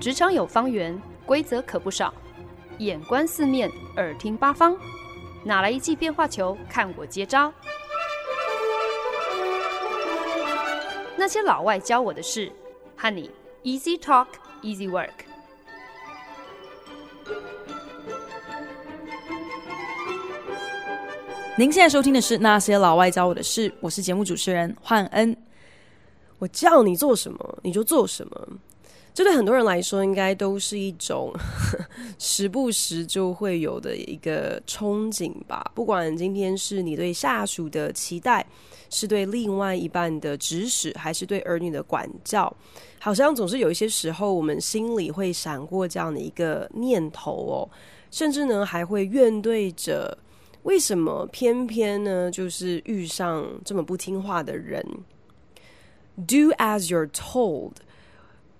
职场有方圆，规则可不少。眼观四面，耳听八方，哪来一记变化球？看我接招！那些老外教我的事，和你 Easy Talk Easy Work。您现在收听的是《那些老外教我的事》，我是节目主持人焕恩。我叫你做什么，你就做什么。这对很多人来说，应该都是一种呵 时不时就会有的一个憧憬吧。不管今天是你对下属的期待，是对另外一半的指使，还是对儿女的管教，好像总是有一些时候，我们心里会闪过这样的一个念头哦，甚至呢，还会怨对着为什么偏偏呢，就是遇上这么不听话的人。Do as you're told。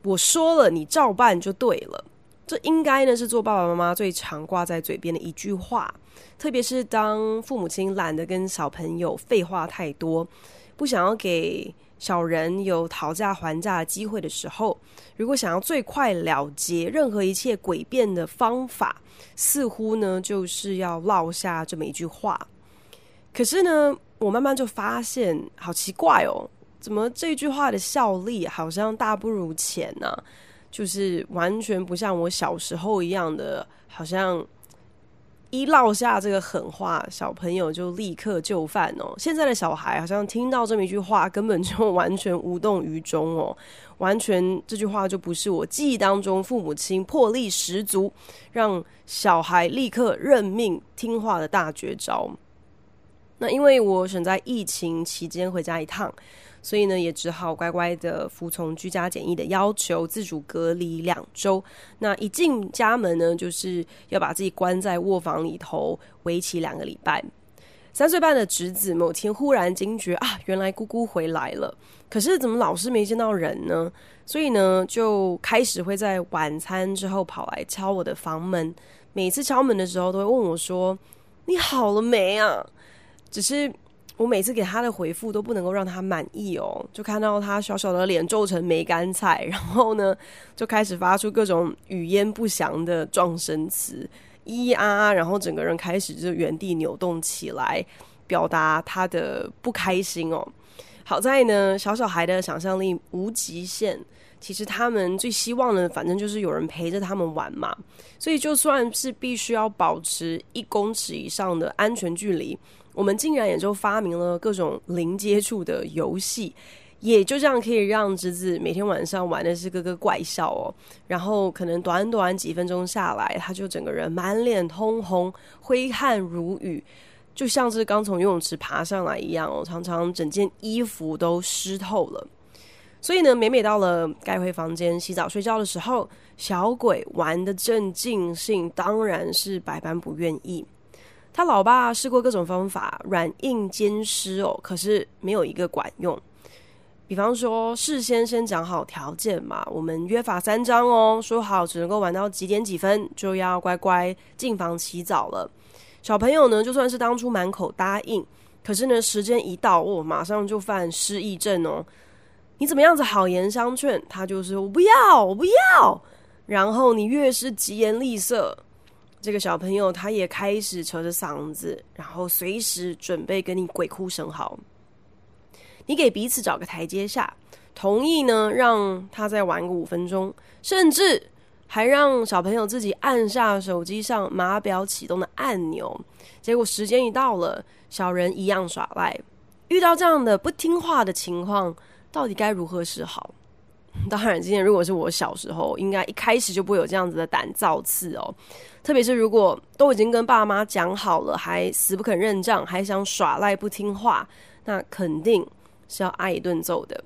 我说了，你照办就对了。这应该呢是做爸爸妈妈最常挂在嘴边的一句话，特别是当父母亲懒得跟小朋友废话太多，不想要给小人有讨价还价的机会的时候，如果想要最快了结任何一切诡辩的方法，似乎呢就是要落下这么一句话。可是呢，我慢慢就发现，好奇怪哦。怎么这句话的效力好像大不如前呢？就是完全不像我小时候一样的，好像一落下这个狠话，小朋友就立刻就范哦。现在的小孩好像听到这么一句话，根本就完全无动于衷哦，完全这句话就不是我记忆当中父母亲魄力十足，让小孩立刻认命听话的大绝招。那因为我选在疫情期间回家一趟。所以呢，也只好乖乖的服从居家检疫的要求，自主隔离两周。那一进家门呢，就是要把自己关在卧房里头，为期两个礼拜。三岁半的侄子某天忽然惊觉啊，原来姑姑回来了。可是怎么老是没见到人呢？所以呢，就开始会在晚餐之后跑来敲我的房门。每次敲门的时候，都会问我说：“你好了没啊？”只是。我每次给他的回复都不能够让他满意哦，就看到他小小的脸皱成梅干菜，然后呢，就开始发出各种语焉不详的状声词，咿咿啊啊，然后整个人开始就原地扭动起来，表达他的不开心哦。好在呢，小小孩的想象力无极限，其实他们最希望的，反正就是有人陪着他们玩嘛，所以就算是必须要保持一公尺以上的安全距离。我们竟然也就发明了各种零接触的游戏，也就这样可以让侄子每天晚上玩的是个个怪笑哦。然后可能短短几分钟下来，他就整个人满脸通红，挥汗如雨，就像是刚从游泳池爬上来一样哦。常常整件衣服都湿透了。所以呢，每每到了该回房间洗澡睡觉的时候，小鬼玩的正尽兴，当然是百般不愿意。他老爸试过各种方法，软硬兼施哦，可是没有一个管用。比方说，事先先讲好条件嘛，我们约法三章哦，说好只能够玩到几点几分，就要乖乖进房洗澡了。小朋友呢，就算是当初满口答应，可是呢，时间一到，哦，马上就犯失忆症哦。你怎么样子好言相劝，他就是我不要，我不要。然后你越是疾言厉色。这个小朋友他也开始扯着嗓子，然后随时准备跟你鬼哭神嚎。你给彼此找个台阶下，同意呢，让他再玩个五分钟，甚至还让小朋友自己按下手机上码表启动的按钮。结果时间一到了，小人一样耍赖。遇到这样的不听话的情况，到底该如何是好？当然，今天如果是我小时候，应该一开始就不会有这样子的胆造次哦。特别是如果都已经跟爸妈讲好了，还死不肯认账，还想耍赖不听话，那肯定是要挨一顿揍的。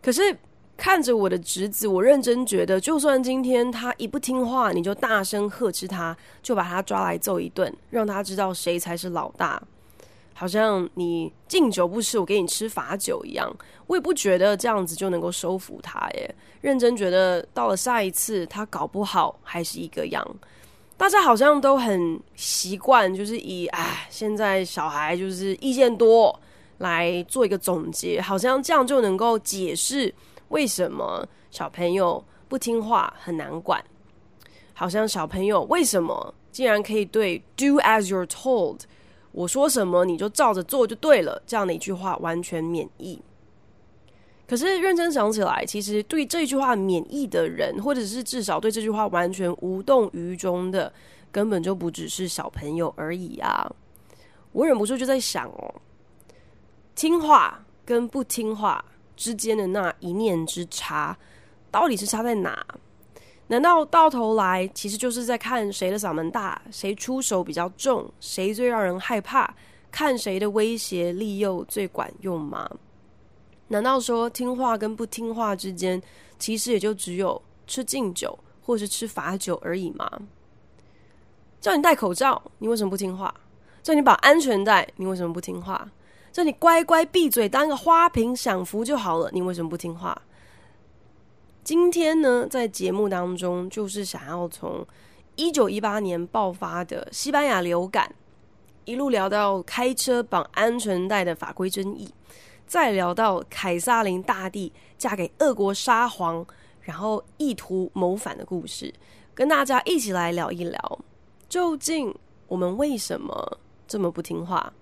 可是看着我的侄子，我认真觉得，就算今天他一不听话，你就大声呵斥他，就把他抓来揍一顿，让他知道谁才是老大。好像你敬酒不吃，我给你吃罚酒一样。我也不觉得这样子就能够收服他耶。认真觉得到了下一次，他搞不好还是一个样。大家好像都很习惯，就是以哎，现在小孩就是意见多来做一个总结，好像这样就能够解释为什么小朋友不听话很难管，好像小朋友为什么竟然可以对 “do as you're told”，我说什么你就照着做就对了，这样的一句话完全免疫。可是认真想起来，其实对这句话免疫的人，或者是至少对这句话完全无动于衷的，根本就不只是小朋友而已啊！我忍不住就在想哦，听话跟不听话之间的那一念之差，到底是差在哪？难道到头来其实就是在看谁的嗓门大，谁出手比较重，谁最让人害怕，看谁的威胁利诱最管用吗？难道说听话跟不听话之间，其实也就只有吃敬酒或是吃罚酒而已吗？叫你戴口罩，你为什么不听话？叫你绑安全带，你为什么不听话？叫你乖乖闭嘴，当个花瓶享福就好了，你为什么不听话？今天呢，在节目当中，就是想要从一九一八年爆发的西班牙流感，一路聊到开车绑安全带的法规争议。再聊到凯撒琳大帝嫁给俄国沙皇，然后意图谋反的故事，跟大家一起来聊一聊，究竟我们为什么这么不听话？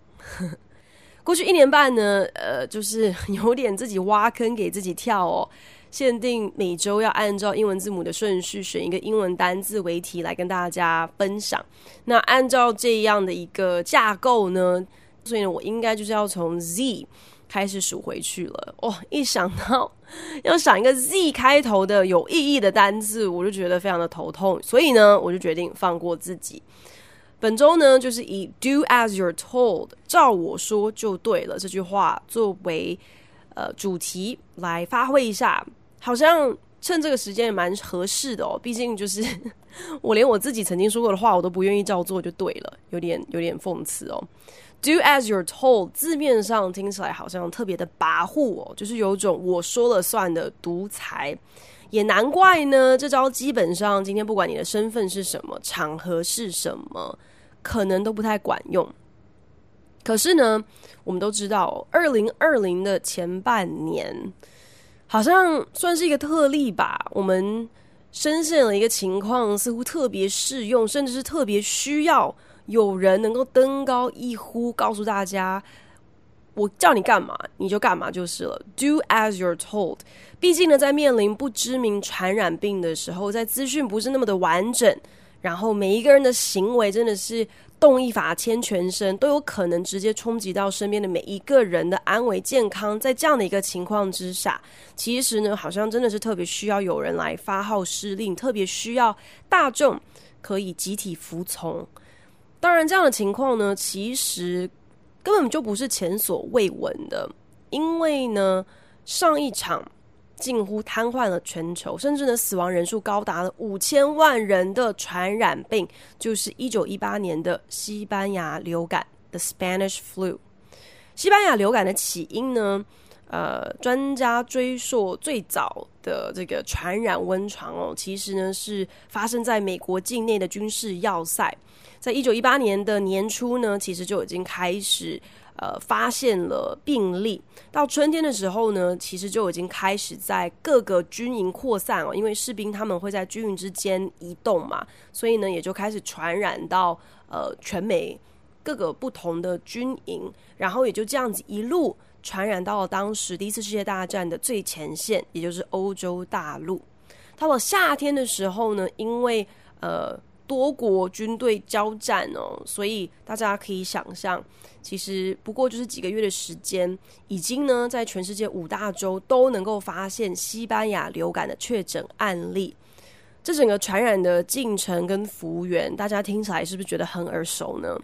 过去一年半呢，呃，就是 有点自己挖坑给自己跳哦，限定每周要按照英文字母的顺序选一个英文单字为题来跟大家分享。那按照这样的一个架构呢，所以呢，我应该就是要从 Z。开始数回去了，哇、哦！一想到 要想一个 Z 开头的有意义的单字，我就觉得非常的头痛。所以呢，我就决定放过自己。本周呢，就是以 “Do as you're told”，照我说就对了这句话作为呃主题来发挥一下，好像趁这个时间也蛮合适的哦。毕竟就是 我连我自己曾经说过的话，我都不愿意照做，就对了，有点有点讽刺哦。Do as you're told，字面上听起来好像特别的跋扈哦，就是有种我说了算的独裁。也难怪呢，这招基本上今天不管你的身份是什么，场合是什么，可能都不太管用。可是呢，我们都知道，二零二零的前半年好像算是一个特例吧。我们深陷了一个情况，似乎特别适用，甚至是特别需要。有人能够登高一呼，告诉大家：“我叫你干嘛，你就干嘛就是了。”Do as you're told。毕竟呢，在面临不知名传染病的时候，在资讯不是那么的完整，然后每一个人的行为真的是动一法牵全身，都有可能直接冲击到身边的每一个人的安危健康。在这样的一个情况之下，其实呢，好像真的是特别需要有人来发号施令，特别需要大众可以集体服从。当然，这样的情况呢，其实根本就不是前所未闻的，因为呢，上一场近乎瘫痪了全球，甚至呢，死亡人数高达了五千万人的传染病，就是一九一八年的西班牙流感 （The Spanish Flu）。西班牙流感的起因呢，呃，专家追溯最早的这个传染温床哦，其实呢是发生在美国境内的军事要塞。在一九一八年的年初呢，其实就已经开始呃发现了病例。到春天的时候呢，其实就已经开始在各个军营扩散哦，因为士兵他们会在军营之间移动嘛，所以呢也就开始传染到呃全美各个不同的军营，然后也就这样子一路传染到了当时第一次世界大战的最前线，也就是欧洲大陆。到了夏天的时候呢，因为呃。多国军队交战哦，所以大家可以想象，其实不过就是几个月的时间，已经呢在全世界五大洲都能够发现西班牙流感的确诊案例。这整个传染的进程跟幅员，大家听起来是不是觉得很耳熟呢？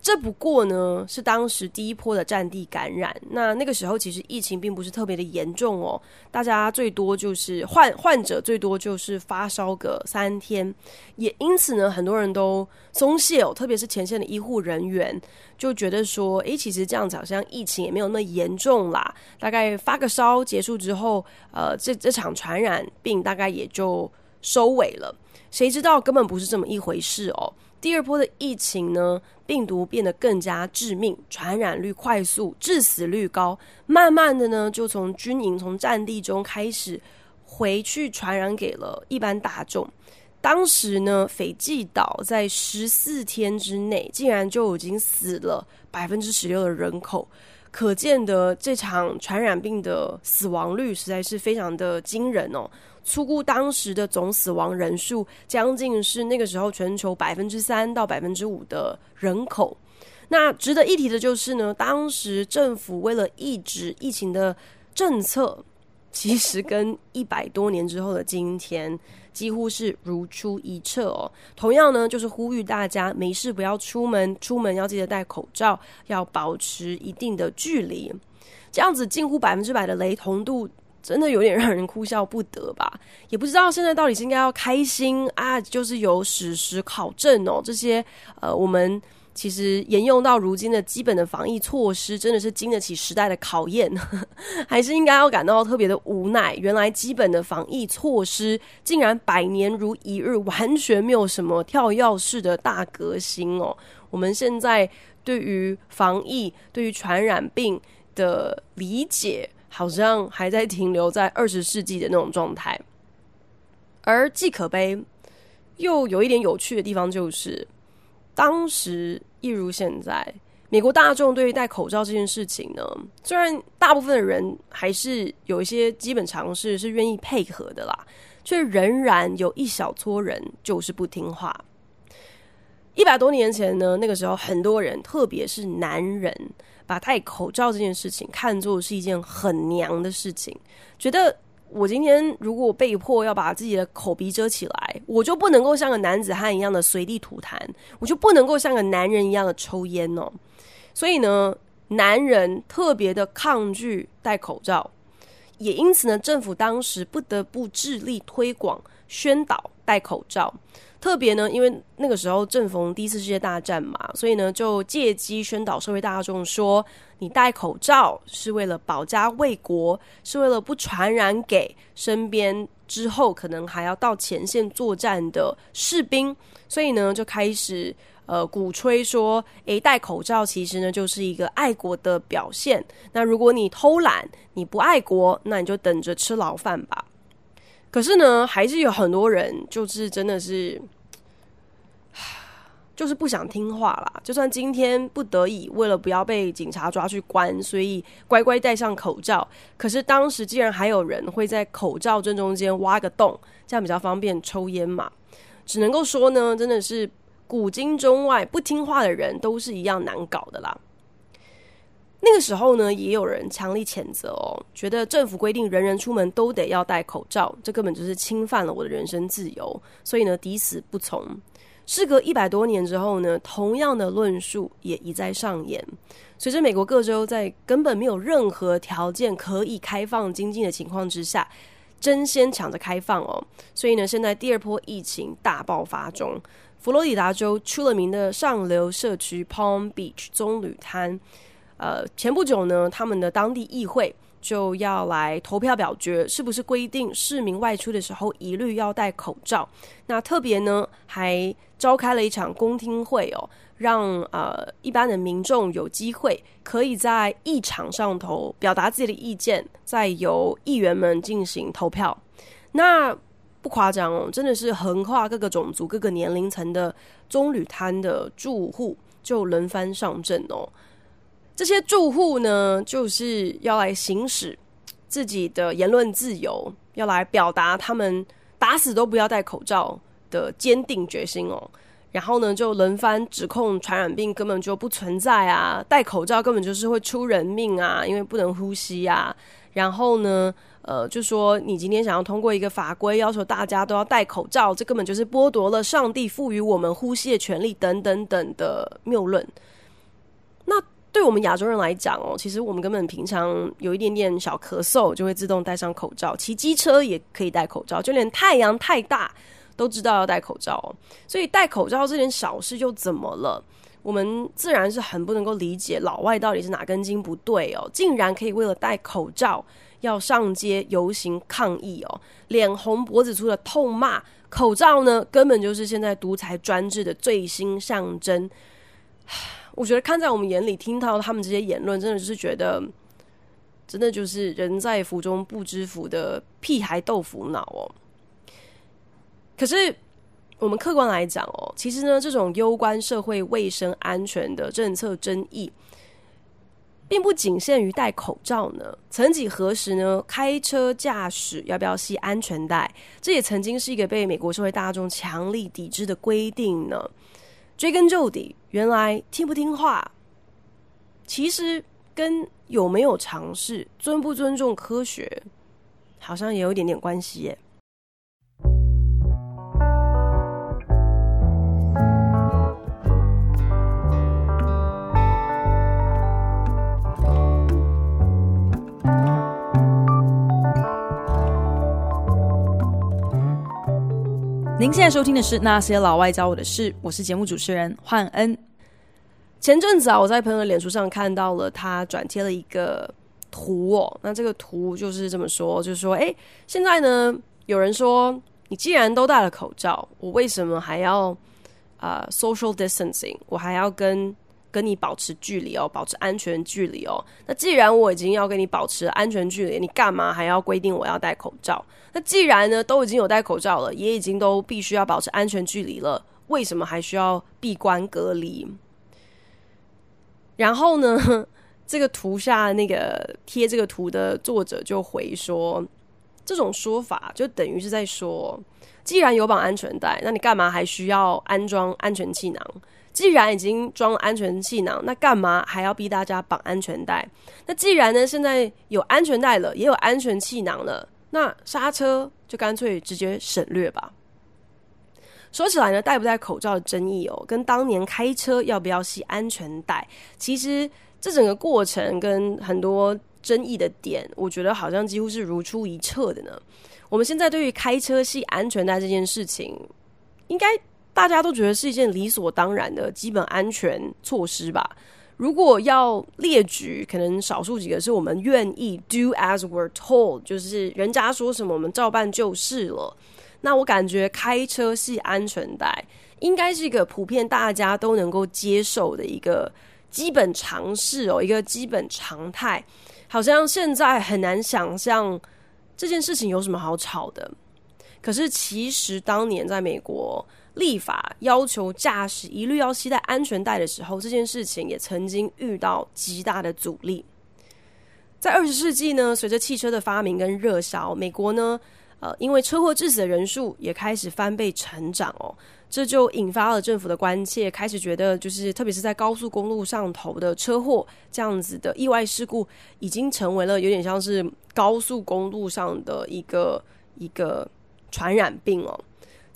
这不过呢是当时第一波的战地感染，那那个时候其实疫情并不是特别的严重哦，大家最多就是患患者最多就是发烧个三天，也因此呢很多人都松懈哦，特别是前线的医护人员就觉得说，诶，其实这样子好像疫情也没有那么严重啦，大概发个烧结束之后，呃，这这场传染病大概也就收尾了，谁知道根本不是这么一回事哦。第二波的疫情呢，病毒变得更加致命，传染率快速，致死率高。慢慢的呢，就从军营、从战地中开始回去传染给了一般大众。当时呢，斐济岛在十四天之内，竟然就已经死了百分之十六的人口，可见的这场传染病的死亡率实在是非常的惊人哦。粗估当时的总死亡人数，将近是那个时候全球百分之三到百分之五的人口。那值得一提的就是呢，当时政府为了抑制疫情的政策，其实跟一百多年之后的今天。几乎是如出一辙哦。同样呢，就是呼吁大家没事不要出门，出门要记得戴口罩，要保持一定的距离。这样子近乎百分之百的雷同度，真的有点让人哭笑不得吧？也不知道现在到底是应该要开心啊，就是有史实考证哦，这些呃我们。其实沿用到如今的基本的防疫措施，真的是经得起时代的考验，还是应该要感到特别的无奈。原来基本的防疫措施竟然百年如一日，完全没有什么跳跃式的大革新哦。我们现在对于防疫、对于传染病的理解，好像还在停留在二十世纪的那种状态。而既可悲又有一点有趣的地方，就是当时。一如现在，美国大众对于戴口罩这件事情呢，虽然大部分的人还是有一些基本常识是愿意配合的啦，却仍然有一小撮人就是不听话。一百多年前呢，那个时候很多人，特别是男人，把戴口罩这件事情看作是一件很娘的事情，觉得。我今天如果被迫要把自己的口鼻遮起来，我就不能够像个男子汉一样的随地吐痰，我就不能够像个男人一样的抽烟哦。所以呢，男人特别的抗拒戴口罩，也因此呢，政府当时不得不致力推广宣导戴口罩。特别呢，因为那个时候正逢第一次世界大战嘛，所以呢，就借机宣导社会大众说，你戴口罩是为了保家卫国，是为了不传染给身边之后可能还要到前线作战的士兵。所以呢，就开始呃鼓吹说，诶，戴口罩其实呢就是一个爱国的表现。那如果你偷懒，你不爱国，那你就等着吃牢饭吧。可是呢，还是有很多人就是真的是，就是不想听话啦。就算今天不得已，为了不要被警察抓去关，所以乖乖戴上口罩。可是当时竟然还有人会在口罩正中间挖个洞，这样比较方便抽烟嘛。只能够说呢，真的是古今中外不听话的人都是一样难搞的啦。那个时候呢，也有人强力谴责哦，觉得政府规定人人出门都得要戴口罩，这根本就是侵犯了我的人身自由，所以呢，抵死不从。事隔一百多年之后呢，同样的论述也一再上演。随着美国各州在根本没有任何条件可以开放经济的情况之下，争先抢着开放哦，所以呢，现在第二波疫情大爆发中，佛罗里达州出了名的上流社区 Palm Beach 棕榈滩。呃，前不久呢，他们的当地议会就要来投票表决，是不是规定市民外出的时候一律要戴口罩？那特别呢，还召开了一场公听会哦，让呃一般的民众有机会可以在议场上头表达自己的意见，再由议员们进行投票。那不夸张哦，真的是横跨各个种族、各个年龄层的棕榈滩的住户就轮番上阵哦。这些住户呢，就是要来行使自己的言论自由，要来表达他们打死都不要戴口罩的坚定决心哦。然后呢，就轮番指控传染病根本就不存在啊，戴口罩根本就是会出人命啊，因为不能呼吸啊。然后呢，呃，就说你今天想要通过一个法规，要求大家都要戴口罩，这根本就是剥夺了上帝赋予我们呼吸的权利，等等等的谬论。对我们亚洲人来讲哦，其实我们根本平常有一点点小咳嗽，就会自动戴上口罩。骑机车也可以戴口罩，就连太阳太大都知道要戴口罩。所以戴口罩这点小事又怎么了？我们自然是很不能够理解老外到底是哪根筋不对哦，竟然可以为了戴口罩要上街游行抗议哦，脸红脖子粗的痛骂口罩呢，根本就是现在独裁专制的最新象征。我觉得看在我们眼里听到他们这些言论真的是觉得，，，，，，，，，，，，，，，，，，，，，，，，，，，，，，，，，，，，，，，，，，，，，，，，，，，，，，，，，，，，，，，，，，，，，，，，，，，，，，，，，，，，，，，，，，，，，，，，，，，，，，，，，，，，，，，，，，，，，，，，，，，，，，，，，，，，，，，，，，，，，，，，，，，，，，，，，，，，，，，，，，，，，，，，，，，，，，，，，，，，，，，，，，，，，，，，，，，，，，，，，，，，，，，，，，，，，，，，，，，，，，，，，，，，，，，，，，，，，，，，，，，，，，，，，，，，，，，，，，，，，，，，，，，真的就是人在福中不知福的屁孩豆腐脑哦。可是我们客观来讲哦，其实呢，这种攸关社会卫生安全的政策争议，并不仅限于戴口罩呢。曾几何时呢，开车驾驶要不要系安全带，这也曾经是一个被美国社会大众强力抵制的规定呢。追根究底，原来听不听话，其实跟有没有尝试、尊不尊重科学，好像也有一点点关系耶。您现在收听的是《那些老外教我的事》，我是节目主持人焕恩。前阵子啊，我在朋友的脸书上看到了他转贴了一个图哦，那这个图就是这么说，就是说，哎，现在呢，有人说，你既然都戴了口罩，我为什么还要啊、social distancing？我还要跟跟你保持距离哦，保持安全距离哦。那既然我已经要跟你保持安全距离，你干嘛还要规定我要戴口罩？那既然呢，都已经有戴口罩了，也已经都必须要保持安全距离了，为什么还需要闭关隔离？然后呢，这个图下那个贴这个图的作者就回说，这种说法就等于是在说，既然有绑安全带，那你干嘛还需要安装安全气囊？既然已经装了安全气囊，那干嘛还要逼大家绑安全带？那既然呢，现在有安全带了，也有安全气囊了。那刹车就干脆直接省略吧。说起来呢，戴不戴口罩的争议哦，跟当年开车要不要系安全带，其实这整个过程跟很多争议的点，我觉得好像几乎是如出一辙的呢。我们现在对于开车系安全带这件事情，应该大家都觉得是一件理所当然的基本安全措施吧。如果要列举，可能少数几个是我们愿意 do as we're told，就是人家说什么我们照办就是了。那我感觉开车系安全带应该是一个普遍大家都能够接受的一个基本常识哦，一个基本常态。好像现在很难想象这件事情有什么好吵的。可是其实当年在美国。立法要求驾驶一律要系带安全带的时候，这件事情也曾经遇到极大的阻力。在二十世纪呢，随着汽车的发明跟热销，美国呢，呃，因为车祸致死的人数也开始翻倍成长哦，这就引发了政府的关切，开始觉得就是特别是在高速公路上头的车祸这样子的意外事故，已经成为了有点像是高速公路上的一个一个传染病哦。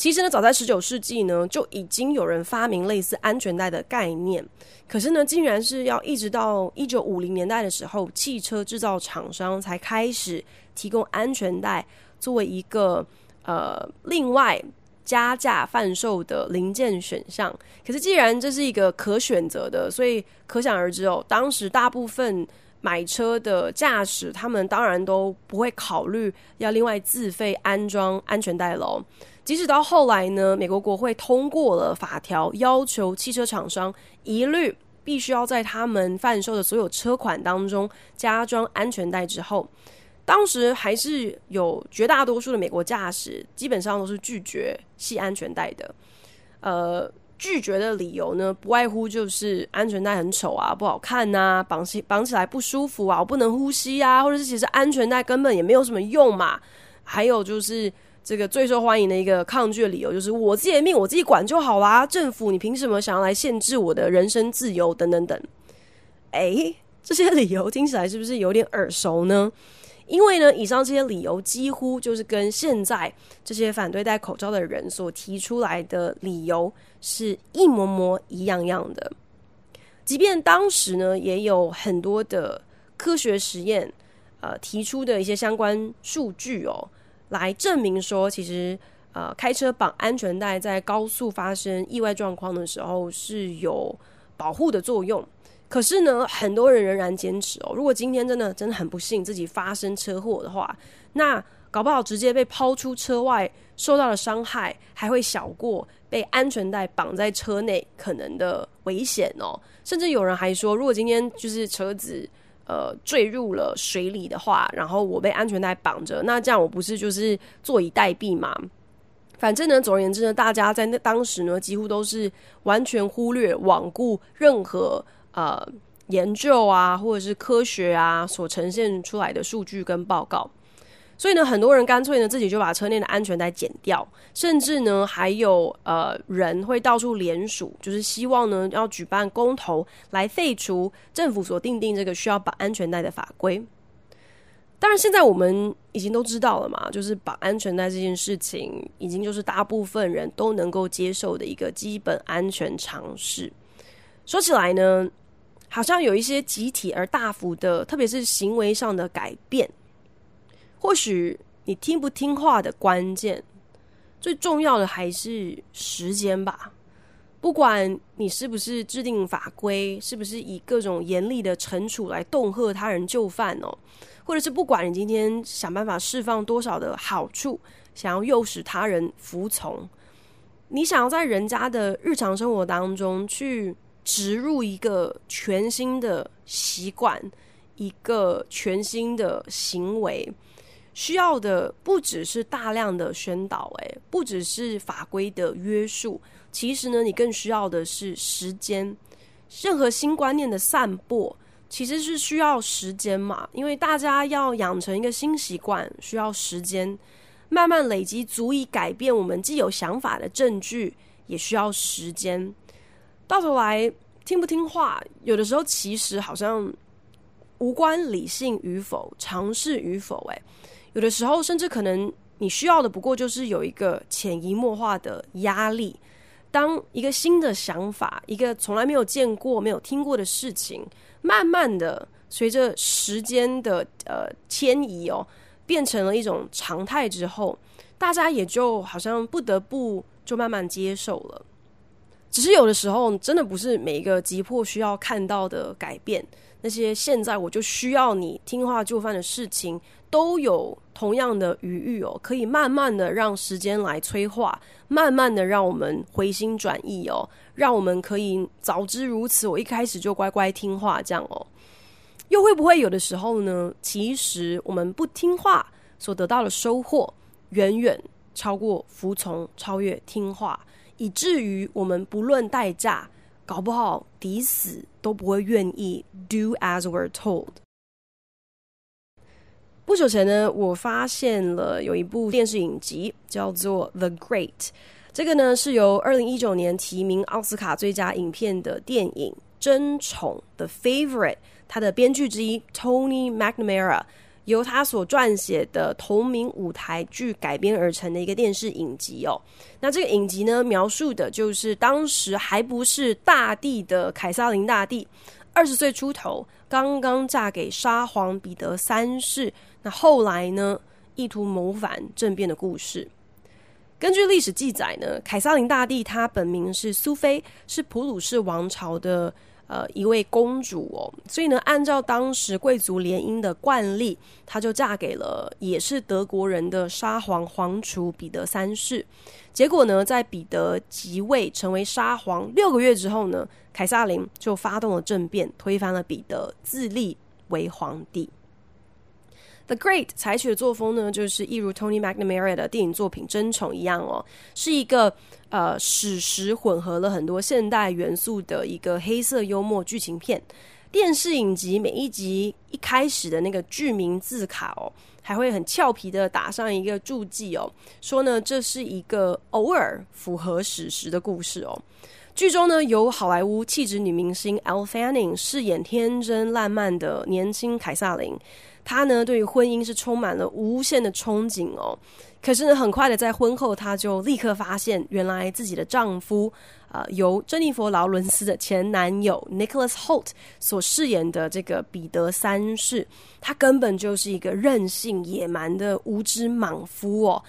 其实呢，早在十九世纪呢，就已经有人发明类似安全带的概念。可是呢，竟然是要一直到一九五零年代的时候，汽车制造厂商才开始提供安全带作为一个呃另外加价贩售的零件选项。可是既然这是一个可选择的，所以可想而知哦，当时大部分买车的驾驶，他们当然都不会考虑要另外自费安装安全带喽。即使到后来呢，美国国会通过了法条，要求汽车厂商一律必须要在他们贩售的所有车款当中加装安全带之后，当时还是有绝大多数的美国驾驶基本上都是拒绝系安全带的。呃，拒绝的理由呢，不外乎就是安全带很丑啊，不好看呐、啊，绑起绑起来不舒服啊，我不能呼吸啊，或者是其实安全带根本也没有什么用嘛，还有就是。这个最受欢迎的一个抗拒的理由就是我自己的命我自己管就好啦，政府你凭什么想要来限制我的人身自由等等等？诶，这些理由听起来是不是有点耳熟呢？因为呢，以上这些理由几乎就是跟现在这些反对戴口罩的人所提出来的理由是一模模一样样的。即便当时呢，也有很多的科学实验，呃，提出的一些相关数据哦。来证明说，其实呃，开车绑安全带在高速发生意外状况的时候是有保护的作用。可是呢，很多人仍然坚持哦，如果今天真的真的很不幸自己发生车祸的话，那搞不好直接被抛出车外，受到的伤害还会小过被安全带绑在车内可能的危险哦。甚至有人还说，如果今天就是车子呃坠入了水里的话，然后我被安全带绑着，那这样我不是就是坐以待毙吗？反正呢，总而言之呢，大家在那当时呢，几乎都是完全忽略、罔顾任何呃研究啊，或者是科学啊所呈现出来的数据跟报告。所以呢，很多人干脆呢自己就把车内的安全带剪掉，甚至呢还有呃人会到处联署，就是希望呢要举办公投来废除政府所定定这个需要绑安全带的法规。当然，现在我们已经都知道了嘛，就是绑安全带这件事情，已经就是大部分人都能够接受的一个基本安全常识。说起来呢，好像有一些集体而大幅的，特别是行为上的改变。或许你听不听话的关键，最重要的还是时间吧。不管你是不是制定法规，是不是以各种严厉的惩处来恫吓他人就范哦。或者是不管你今天想办法释放多少的好处，想要诱使他人服从，你想要在人家的日常生活当中去植入一个全新的习惯，一个全新的行为，需要的不只是大量的宣导，诶，不只是法规的约束，其实呢，你更需要的是时间。任何新观念的散播，其实是需要时间嘛，因为大家要养成一个新习惯，需要时间，慢慢累积足以改变我们既有想法的证据，也需要时间。到头来听不听话，有的时候其实好像无关理性与否、尝试与否，诶，有的时候甚至可能你需要的不过就是有一个潜移默化的压力。当一个新的想法，一个从来没有见过、没有听过的事情，慢慢的随着时间的呃迁移哦，变成了一种常态之后，大家也就好像不得不就慢慢接受了。只是有的时候，真的不是每一个急迫需要看到的改变，那些现在我就需要你听话就范的事情。都有同样的余裕哦，可以慢慢的让时间来催化，慢慢的让我们回心转意哦，让我们可以早知如此，我一开始就乖乖听话这样哦。又会不会有的时候呢？其实我们不听话所得到的收获，远远超过服从，超越听话，以至于我们不论代价，搞不好抵死都不会愿意 do as we're told。不久前呢，我发现了有一部电视影集叫做《The Great》，这个呢是由二零一九年提名奥斯卡最佳影片的电影《争宠》的 Favorite，它的编剧之一 Tony McNamara 由他所撰写的同名舞台剧改编而成的一个电视影集哦。那这个影集呢，描述的就是当时还不是大帝的凯撒琳大帝，二十岁出头，刚刚嫁给沙皇彼得三世。那后来呢，意图谋反政变的故事。根据历史记载呢，凯撒琳大帝她本名是苏菲，是普鲁士王朝的呃一位公主哦。所以呢，按照当时贵族联姻的惯例，她就嫁给了也是德国人的沙皇皇储彼得三世。结果呢，在彼得即位成为沙皇六个月之后呢，凯撒琳就发动了政变，推翻了彼得，自立为皇帝。The Great 采取的作风呢，就是一如 Tony McNamara 的电影作品《争宠》一样哦，是一个呃史实混合了很多现代元素的一个黑色幽默剧情片。电视影集每一集一开始的那个剧名字卡哦，还会很俏皮的打上一个注记哦，说呢，这是一个偶尔符合史实的故事哦。剧中呢，由好莱坞气质女明星 Elle Fanning 饰演天真烂漫的年轻凯撒琳。她呢，对于婚姻是充满了无限的憧憬哦。可是呢，很快的在婚后，她就立刻发现，原来自己的丈夫，呃，由珍妮佛劳伦斯的前男友 Nicholas Holt 所饰演的这个彼得三世，他根本就是一个任性野蛮的无知莽夫哦。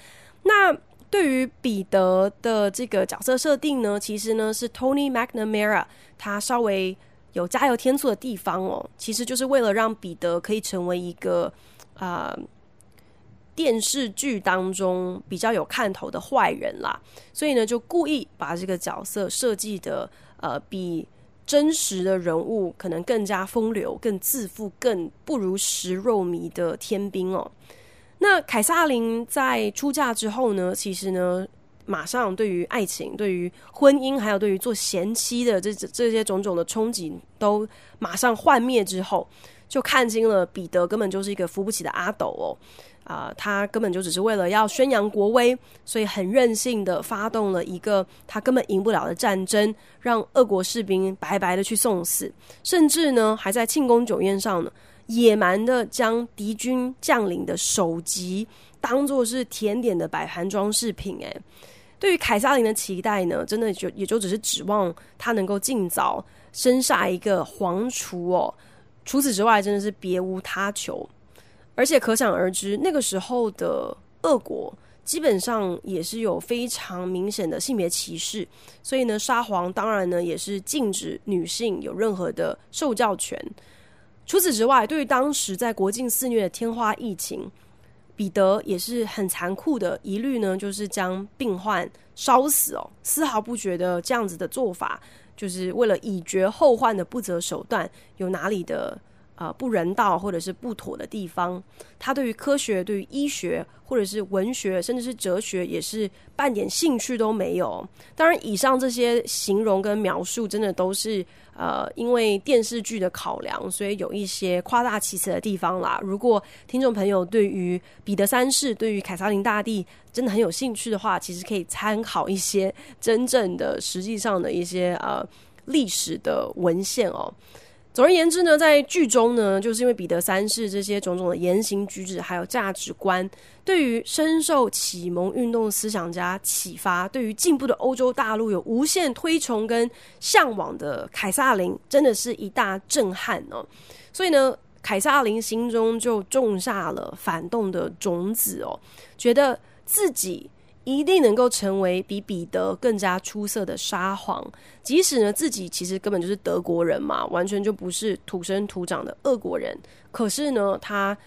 那对于彼得的这个角色设定呢，其实呢是 Tony McNamara，他稍微。有加油添醋的地方哦，其实就是为了让彼得可以成为一个啊、呃、电视剧当中比较有看头的坏人啦，所以呢就故意把这个角色设计的呃比真实的人物可能更加风流、更自负、更不如食肉糜的天兵哦。那凯萨琳在出嫁之后呢，其实呢，马上对于爱情、对于婚姻，还有对于做贤妻的这这些种种的憧憬，都马上幻灭之后，就看清了彼得根本就是一个扶不起的阿斗哦。啊、他根本就只是为了要宣扬国威，所以很任性的发动了一个他根本赢不了的战争，让俄国士兵白白的去送死，甚至呢还在庆功酒宴上呢野蛮的将敌军将领的首级当做是甜点的摆盘装饰品。诶，对于凯撒琳的期待呢，真的就也就只是指望他能够尽早生下一个皇储哦，除此之外真的是别无他求。而且可想而知，那个时候的俄国基本上也是有非常明显的性别歧视，所以呢，沙皇当然呢也是禁止女性有任何的受教权。除此之外，对于当时在国境肆虐的天花疫情，彼得也是很残酷的，一律呢就是将病患烧死哦，丝毫不觉得这样子的做法就是为了以绝后患的不择手段有哪里的。啊、呃，不人道或者是不妥的地方，他对于科学、对于医学或者是文学，甚至是哲学，也是半点兴趣都没有。当然，以上这些形容跟描述，真的都是呃，因为电视剧的考量，所以有一些夸大其词的地方啦。如果听众朋友对于彼得三世、对于凯撒琳大帝真的很有兴趣的话，其实可以参考一些真正的、实际上的一些呃历史的文献哦。总而言之呢，在剧中呢，就是因为彼得三世这些种种的言行举止，还有价值观，对于深受启蒙运动思想家启发，对于进步的欧洲大陆有无限推崇跟向往的凯撒琳，真的是一大震撼哦。所以呢，凯撒琳心中就种下了反动的种子哦，觉得自己。一定能够成为比彼得更加出色的沙皇，即使呢自己其实根本就是德国人嘛，完全就不是土生土长的俄国人。可是呢，他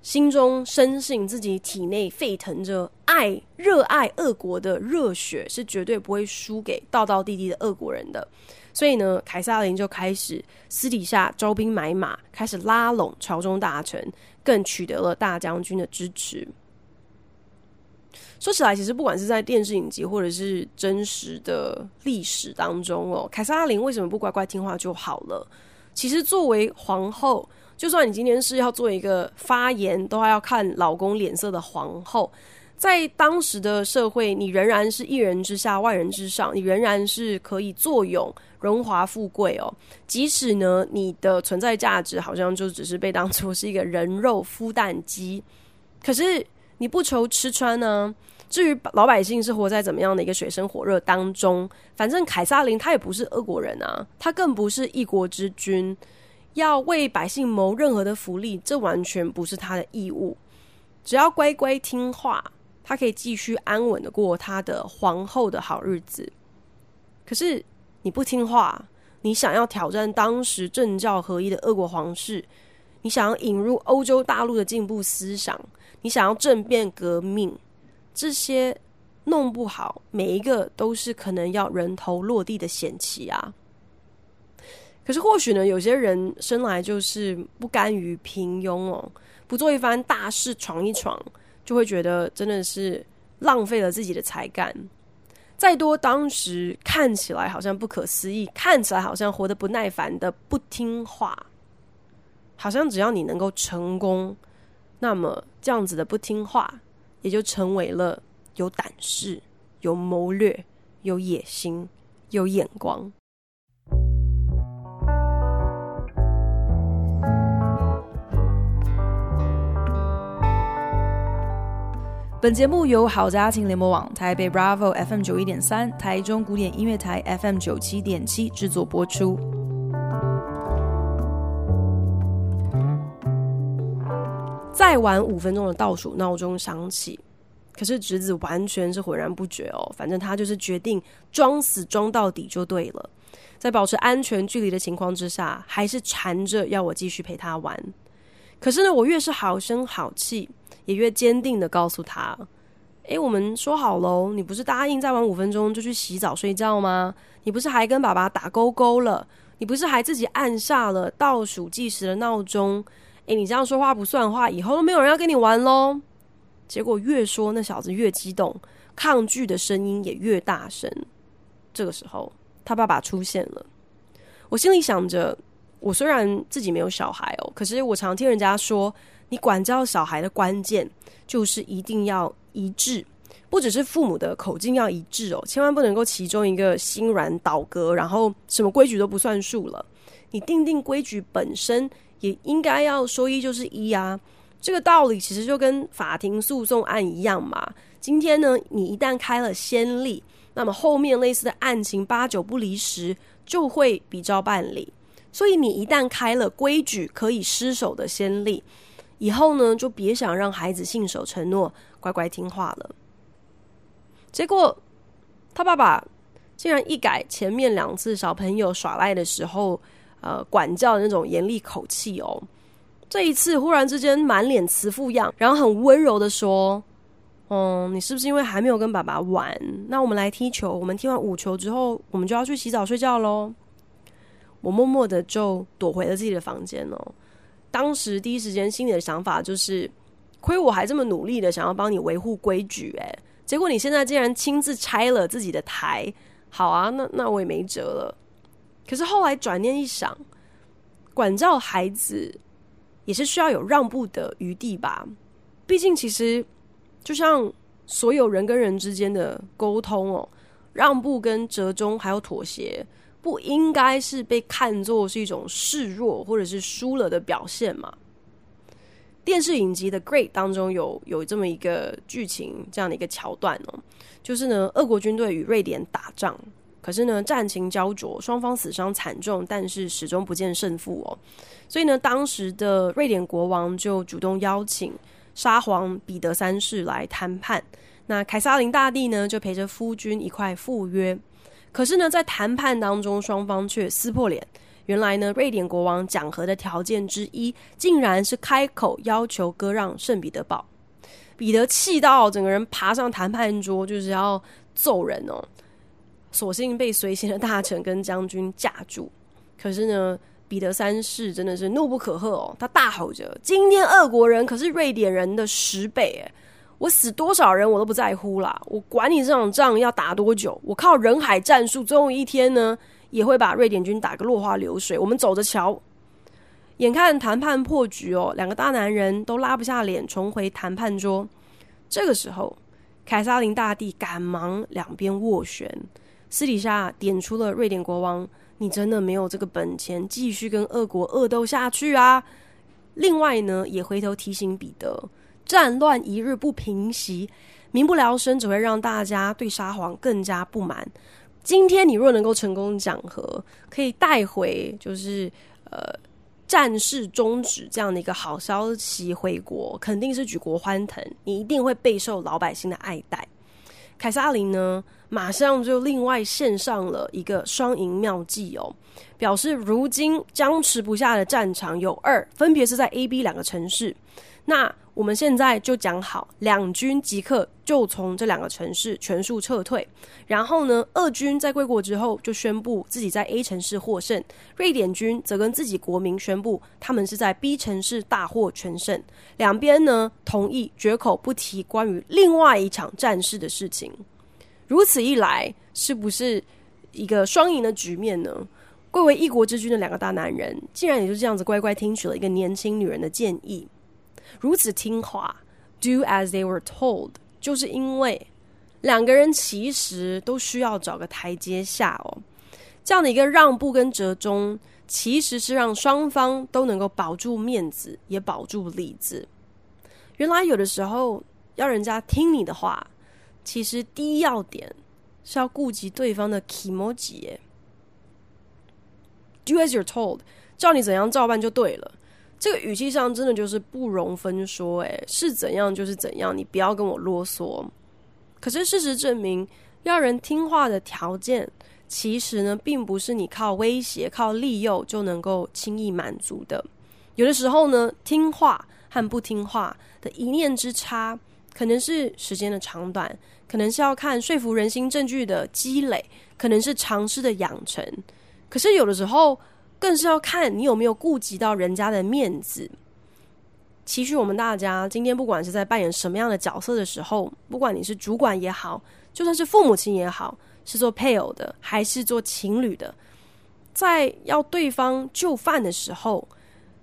心中深信自己体内沸腾着爱、热爱俄国的热血，是绝对不会输给道道地地的俄国人的。所以呢，凯撒琳就开始私底下招兵买马，开始拉拢朝中大臣，更取得了大将军的支持。说起来，其实不管是在电视影集或者是真实的历史当中哦，凯萨琳为什么不乖乖听话就好了？其实作为皇后，就算你今天是要做一个发言都还要看老公脸色的皇后，在当时的社会，你仍然是一人之下万人之上，你仍然是可以坐拥荣华富贵哦。即使呢，你的存在价值好像就只是被当作是一个人肉孵蛋机，可是。你不愁吃穿呢？至于老百姓是活在怎么样的一个水深火热当中，反正凯撒琳他也不是俄国人啊，他更不是一国之君，要为百姓谋任何的福利，这完全不是他的义务。只要乖乖听话，他可以继续安稳的过他的皇后的好日子。可是你不听话，你想要挑战当时政教合一的俄国皇室，你想要引入欧洲大陆的进步思想。你想要政变革命，这些弄不好，每一个都是可能要人头落地的险棋啊。可是或许呢，有些人生来就是不甘于平庸哦，不做一番大事闯一闯，就会觉得真的是浪费了自己的才干。再多当时看起来好像不可思议，看起来好像活得不耐烦的不听话，好像只要你能够成功。那么这样子的不听话，也就成为了有胆识、有谋略、有野心、有眼光。本节目由好家庭联盟网、台北 Bravo FM 九一点三、台中古典音乐台 FM 九七点七制作播出。再晚五分钟的倒数闹钟响起，可是侄子完全是浑然不觉哦。反正他就是决定装死装到底就对了，在保持安全距离的情况之下，还是缠着要我继续陪他玩。可是呢，我越是好声好气，也越坚定的告诉他：“诶，我们说好喽，你不是答应再晚五分钟就去洗澡睡觉吗？你不是还跟爸爸打勾勾了？你不是还自己按下了倒数计时的闹钟？你这样说话不算话，以后都没有人要跟你玩喽。结果越说那小子越激动，抗拒的声音也越大声。这个时候，他爸爸出现了。我心里想着，我虽然自己没有小孩哦，可是我常听人家说，你管教小孩的关键就是一定要一致。不只是父母的口径要一致哦，千万不能够其中一个心软倒戈，然后什么规矩都不算数了。你定定规矩本身也应该要说一就是一啊。这个道理其实就跟法庭诉讼案一样嘛。今天呢，你一旦开了先例，那么后面类似的案情八九不离十就会比照办理。所以你一旦开了规矩可以失守的先例，以后呢，就别想让孩子信守承诺，乖乖听话了。结果，他爸爸竟然一改前面两次小朋友耍赖的时候，呃，管教的那种严厉口气哦，这一次忽然之间满脸慈父样，然后很温柔的说：“嗯，你是不是因为还没有跟爸爸玩？那我们来踢球，我们踢完五球之后，我们就要去洗澡睡觉喽。”我默默的就躲回了自己的房间哦。当时第一时间心里的想法就是：亏我还这么努力的想要帮你维护规矩，诶。结果你现在竟然亲自拆了自己的台，好啊，那那我也没辙了。可是后来转念一想，管教孩子也是需要有让步的余地吧？毕竟其实就像所有人跟人之间的沟通哦，让步跟折中还有妥协，不应该是被看作是一种示弱或者是输了的表现嘛？电视影集的《Great》当中有有这么一个剧情，这样的一个桥段哦，就是呢，俄国军队与瑞典打仗，可是呢，战情胶着，双方死伤惨重，但是始终不见胜负哦。所以呢，当时的瑞典国王就主动邀请沙皇彼得三世来谈判，那凯撒琳大帝呢，就陪着夫君一块赴约。可是呢，在谈判当中，双方却撕破脸。原来呢，瑞典国王讲和的条件之一，竟然是开口要求割让圣彼得堡。彼得气到整个人爬上谈判桌，就是要揍人哦。索性被随行的大臣跟将军架住。可是呢，彼得三世真的是怒不可遏哦，他大吼着：“今天俄国人可是瑞典人的十倍，诶，我死多少人我都不在乎啦，我管你这场仗要打多久，我靠人海战术，总有一天呢。”也会把瑞典军打个落花流水。我们走着瞧。眼看谈判破局哦，两个大男人都拉不下脸，重回谈判桌。这个时候，凯萨琳大帝赶忙两边斡旋，私底下点出了瑞典国王：“你真的没有这个本钱继续跟俄国恶斗下去啊！”另外呢，也回头提醒彼得：“战乱一日不平息，民不聊生，只会让大家对沙皇更加不满。”今天你若能够成功讲和，可以带回就是呃战事终止这样的一个好消息回国，肯定是举国欢腾，你一定会备受老百姓的爱戴。凯萨琳呢，马上就另外献上了一个双赢妙计哦，表示如今僵持不下的战场有二，分别是在 A、B 两个城市。那我们现在就讲好，两军即刻就从这两个城市全数撤退。然后呢，俄军在归国之后就宣布自己在 A 城市获胜，瑞典军则跟自己国民宣布他们是在 B 城市大获全胜。两边呢同意绝口不提关于另外一场战事的事情。如此一来，是不是一个双赢的局面呢？贵为一国之君的两个大男人，竟然也就这样子乖乖听取了一个年轻女人的建议。如此听话，do as they were told，就是因为两个人其实都需要找个台阶下哦。这样的一个让步跟折中，其实是让双方都能够保住面子，也保住里子。原来有的时候要人家听你的话，其实第一要点是要顾及对方的気持ち。Do as you're told，叫你怎样照办就对了。这个语气上真的就是不容分说，哎，是怎样就是怎样，你不要跟我啰嗦。可是事实证明，要人听话的条件，其实呢，并不是你靠威胁、靠利诱就能够轻易满足的。有的时候呢，听话和不听话的一念之差，可能是时间的长短，可能是要看说服人心证据的积累，可能是常识的养成。可是有的时候，更是要看你有没有顾及到人家的面子。期许我们大家今天不管是在扮演什么样的角色的时候，不管你是主管也好，就算是父母亲也好，是做配偶的还是做情侣的，在要对方就范的时候，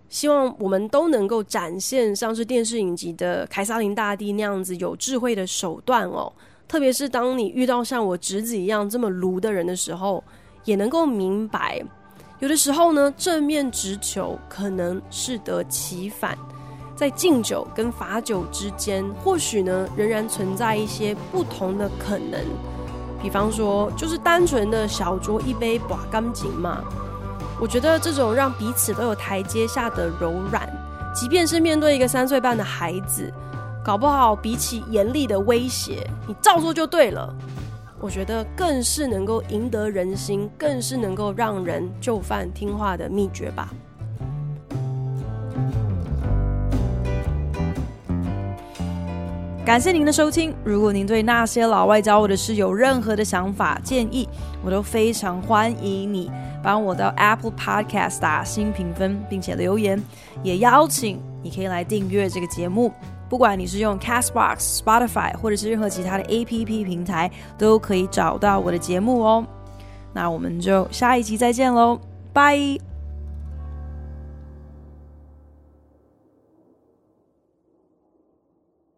希望我们都能够展现像是电视影集的凯撒琳大帝那样子有智慧的手段哦。特别是当你遇到像我侄子一样这么卢的人的时候，也能够明白，有的时候呢，正面直球可能适得其反。在敬酒跟罚酒之间，或许呢，仍然存在一些不同的可能。比方说，就是单纯的小酌一杯把干净嘛。我觉得这种让彼此都有台阶下的柔软，即便是面对一个三岁半的孩子，搞不好比起严厉的威胁，你照做就对了。我觉得更是能够赢得人心，更是能够让人就范听话的秘诀吧。感谢您的收听。如果您对那些老外教我的事有任何的想法建议，我都非常欢迎你帮我到 Apple Podcast 打新评分，并且留言。也邀请你可以来订阅这个节目，不管你是用 Castbox、Spotify 或者是任何其他的 APP 平台，都可以找到我的节目哦。那我们就下一集再见喽，拜。